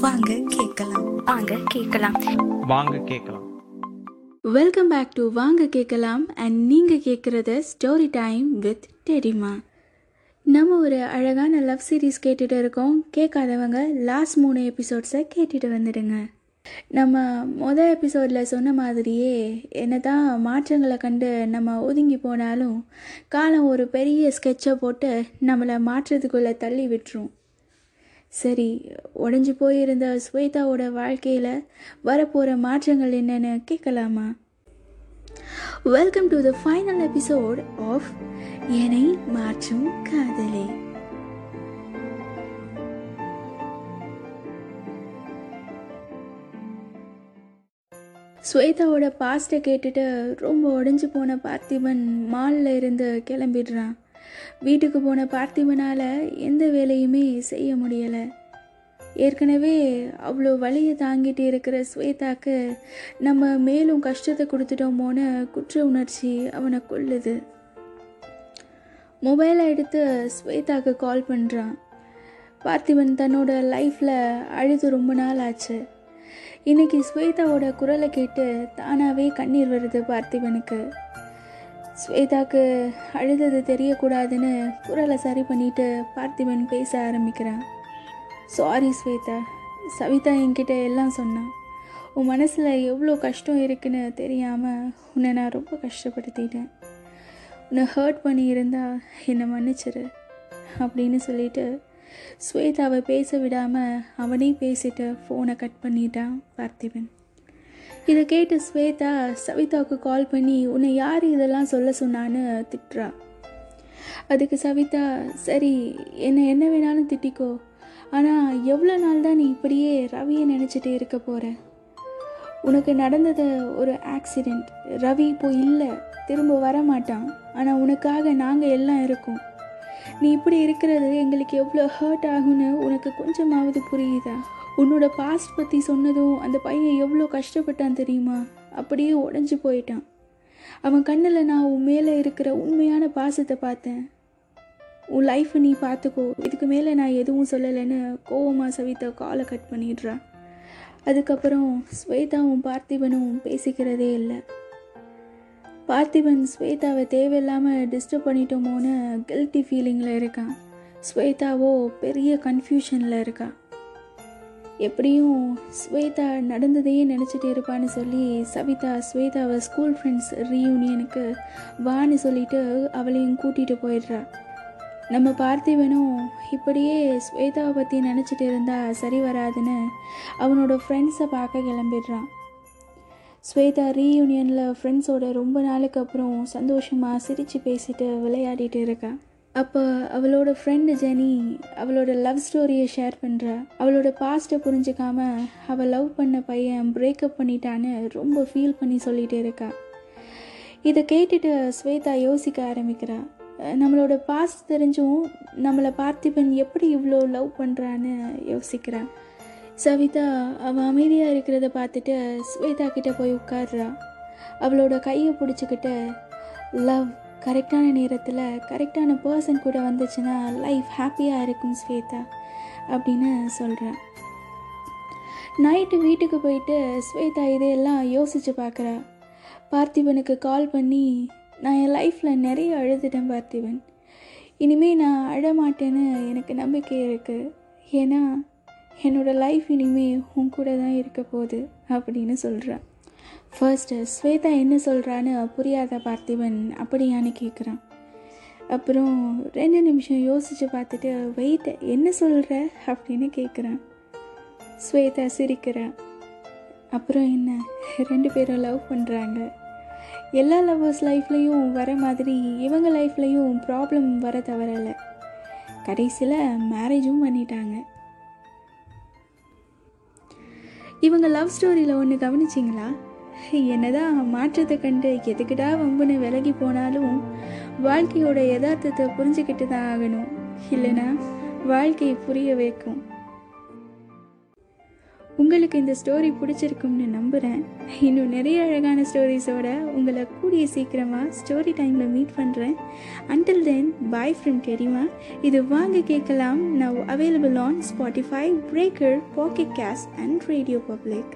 வாங்க கேட்கலாம். வாங்க கேட்கலாம். வாங்க கேட்கலாம். வெல்கம் பேக் டு வாங்க கேட்கலாம் அண்ட் நீங்கள் கேட்குறது ஸ்டோரி டைம் வித் டெடிமா நம்ம ஒரு அழகான லவ் சீரிஸ் கேட்டுட்டு இருக்கோம். கேட்காதவங்க லாஸ்ட் மூணு எபிசோட்ஸை கேட்டுட்டு வந்துடுங்க. நம்ம மொதல் எபிசோடில் சொன்ன மாதிரியே என்ன தான் மாற்றங்களை கண்டு நம்ம ஒதுங்கி போனாலும் காலம் ஒரு பெரிய ஸ்கெட்சை போட்டு நம்மளை மாற்றத்துக்குள்ளே தள்ளி விட்டுரும். சரி உடஞ்சி போயிருந்த ஸ்வேதாவோட வாழ்க்கையில் வரப்போகிற மாற்றங்கள் என்னென்னு கேட்கலாமா? Welcome to the final episode of Ennai Maatrum Kaadhale. ஸ்வேதாவோட பாஸ்ட்டை கேட்டுட்டு ரொம்ப உடஞ்சி போன பார்த்திபன் மாலில் இருந்து கிளம்பிடுறான். வீட்டுக்கு போன பார்த்திபனால் எந்த வேலையுமே செய்ய முடியலை. ஏற்கனவே அவ்வளோ வலியை தாங்கிட்டு இருக்கிற ஸ்வேதாக்கு நம்ம மேலும் கஷ்டத்தை கொடுத்துட்டோமோன்னு குற்ற உணர்ச்சி அவனை கொள்ளுது. மொபைலை எடுத்து ஸ்வேதாக்கு கால் பண்ணுறான் பார்த்திபன் தன்னோட லைஃப்பில் அழுது ரொம்ப நாள் ஆச்சு. இன்னைக்கு ஸ்வேதாவோட குரலை கேட்டு தானாகவே கண்ணீர் வருது பார்த்திபனுக்கு. ஸ்வேதாக்கு அழுதது தெரியக்கூடாதுன்னு குரலை சரி பண்ணிட்டு பார்த்திபன் பேச ஆரம்பிக்கிறான். சாரி ஸ்வேதா. சவிதா என்கிட்ட எல்லாம் சொன்னான் உன் மனசில் எவ்வளோ கஷ்டம் இருக்குன்னு தெரியாமல் உன்னை நான் ரொம்ப கஷ்டப்படுத்திட்டேன். உன்னை ஹர்ட் பண்ணியிருந்தா என்னை மன்னிச்சிரு அப்படின்னு சொல்லிட்டு ஸ்வேதாவை பேச விடாமல் அவனே பேசிட்டு ஃபோனை கட் பண்ணிட்டான் பார்த்திபன். இதை கேட்டு ஸ்வேதா சவிதாவுக்கு கால் பண்ணி உன்னை யார் இதெல்லாம் சொல்ல சொன்னான்னு? திட்டுறா. அதுக்கு சவிதா சரி என்னை என்ன வேணாலும் திட்டிக்கோ. ஆனால் எவ்வளோ நாள் தான் நீ இப்படியே ரவியை நினச்சிட்டு இருக்க போகிற உனக்கு நடந்தது ஒரு ஆக்சிடெண்ட் ரவி இப்போ இல்லை. திரும்ப வர மாட்டான் ஆனால் உனக்காக நாங்கள் எல்லாம் இருக்கோம். நீ இப்படி இருக்கிறது எங்களுக்கு எவ்வளோ ஹர்ட் ஆகும்னு உனக்கு கொஞ்சமாவது புரியுதா? உன்னோட பாஸ்ட் பற்றி சொன்னதும் அந்த பையன் எவ்வளோ கஷ்டப்பட்டான் தெரியுமா? அப்படியே உடஞ்சி போயிட்டான். அவன் கண்ணில் நான் உன் மேலே இருக்கிற உண்மையான பாசத்தை பார்த்தேன். உன் லைஃப்பை நீ பார்த்துக்கோ. இதுக்கு மேலே நான் எதுவும் சொல்லலைன்னு கோவமாக சவிதா காலை கட் பண்ணிடுறா. அதுக்கப்புறம் ஸ்வேதாவும் பார்த்திபனும் பேசிக்கிறதே இல்லை. பார்த்திபன் ஸ்வேதாவை தேவையில்லாமல் டிஸ்டர்ப் பண்ணிட்டோமோன்னு கில்ட்டி ஃபீலிங்கில் இருக்கான் ஸ்வேதாவோ பெரிய கன்ஃபியூஷனில் இருக்கா. எப்படியும் ஸ்வேதா நடந்ததையே நினச்சிட்டு இருப்பான்னு சொல்லி சவிதா ஸ்வேதாவை ஸ்கூல் ஃப்ரெண்ட்ஸ் ரீயூனியனுக்கு வான்னு சொல்லிட்டு அவளையும் கூட்டிகிட்டு போயிடுறா. நம்ம பார்த்திவனும் இப்படியே ஸ்வேதாவை பற்றி நினச்சிட்டு இருந்தால் சரி வராதுன்னு அவனோட ஃப்ரெண்ட்ஸை பார்க்க கிளம்பிடுறான். ஸ்வேதா ரீயூனியனில் ஃப்ரெண்ட்ஸோட ரொம்ப நாளுக்கு அப்புறம் சந்தோஷமாக சிரித்து பேசிட்டு விளையாடிட்டு இருக்கா. அப்போ அவளோட ஃப்ரெண்டு ஜெனி அவளோட லவ் ஸ்டோரியை ஷேர் பண்ணுறா அவளோட பாஸ்ட்டை புரிஞ்சுக்காம அவள் லவ் பண்ண பையன் பிரேக்கப் பண்ணிட்டான்னு ரொம்ப ஃபீல் பண்ணி சொல்லிகிட்டே இருக்கா. இதை கேட்டுட்டு ஸ்வேதா யோசிக்க ஆரம்பிக்கிறா. நம்மளோட பாஸ்ட் தெரிஞ்சும் நம்மளை பார்த்திபன் எப்படி இவ்வளோ லவ் பண்ணுறான்னு யோசிக்கிறான் சவிதா அவள் அமைதியாக இருக்கிறத பார்த்துட்டு ஸ்வேதா கிட்ட போய் உட்காடுறா அவளோட கையை பிடிச்சிக்கிட்டு லவ் கரெக்டான நேரத்தில் கரெக்டான பர்சன் கூட வந்துச்சுன்னா லைஃப் ஹாப்பியாக இருக்கும் ஸ்வேதா அப்படின்னு சொல்கிறான் நைட்டு வீட்டுக்கு போயிட்டு ஸ்வேதா இதையெல்லாம் யோசித்து பார்க்குறா. பார்த்திபனுக்கு கால் பண்ணி நான் என் லைஃப்பில் நிறைய அழுதுட்டேன் பார்த்திபன். இனிமேல் நான் அழமாட்டேன்னு எனக்கு நம்பிக்கை இருக்குது ஏன்னா என்னோடய லைஃப் இனிமேல் உன் கூட தான் இருக்க போகுது அப்படின்னு சொல்கிறான் ஃபர்ஸ்ட்டு ஸ்வேதா என்ன சொல்கிறான்னு புரியாத பார்த்திபன் அப்படியான்னு கேட்குறான் அப்புறம் ரெண்டு நிமிஷம் யோசித்து பார்த்துட்டு வெயிட் என்ன சொல்கிற அப்படின்னு கேட்குறான் ஸ்வேதா சிரிக்கிறான் அப்புறம் என்ன? ரெண்டு பேரும் லவ் பண்ணுறாங்க எல்லா லவ்வர்ஸ் லைஃப்லேயும் வர மாதிரி இவங்க லைஃப்லேயும் ப்ராப்ளம் வர தவறலை கடைசியில் மேரேஜும் பண்ணிட்டாங்க. இவங்க லவ் ஸ்டோரியில் ஒன்று கவனிச்சிங்களா? என்னதான் மாற்றத்தை கண்டு எதுக்கிட்டா வம்புன்னு விலகி போனாலும் வாழ்க்கையோட யதார்த்தத்தை புரிஞ்சுக்கிட்டு தான் ஆகணும். இல்லைன்னா வாழ்க்கை புரிய வைக்கும். உங்களுக்கு இந்த ஸ்டோரி பிடிச்சிருக்கும்னு நம்புகிறேன் இன்னும் நிறைய அழகான ஸ்டோரிஸோட உங்களை கூடிய சீக்கிரமாக ஸ்டோரி டைமில் மீட் பண்ணுறேன் அண்டில் தென் பாய் ஃப்ரம் தெரியுமா இது வாங்க கேட்கலாம். Now available on Spotify Breaker Pocket Casts and Radio Public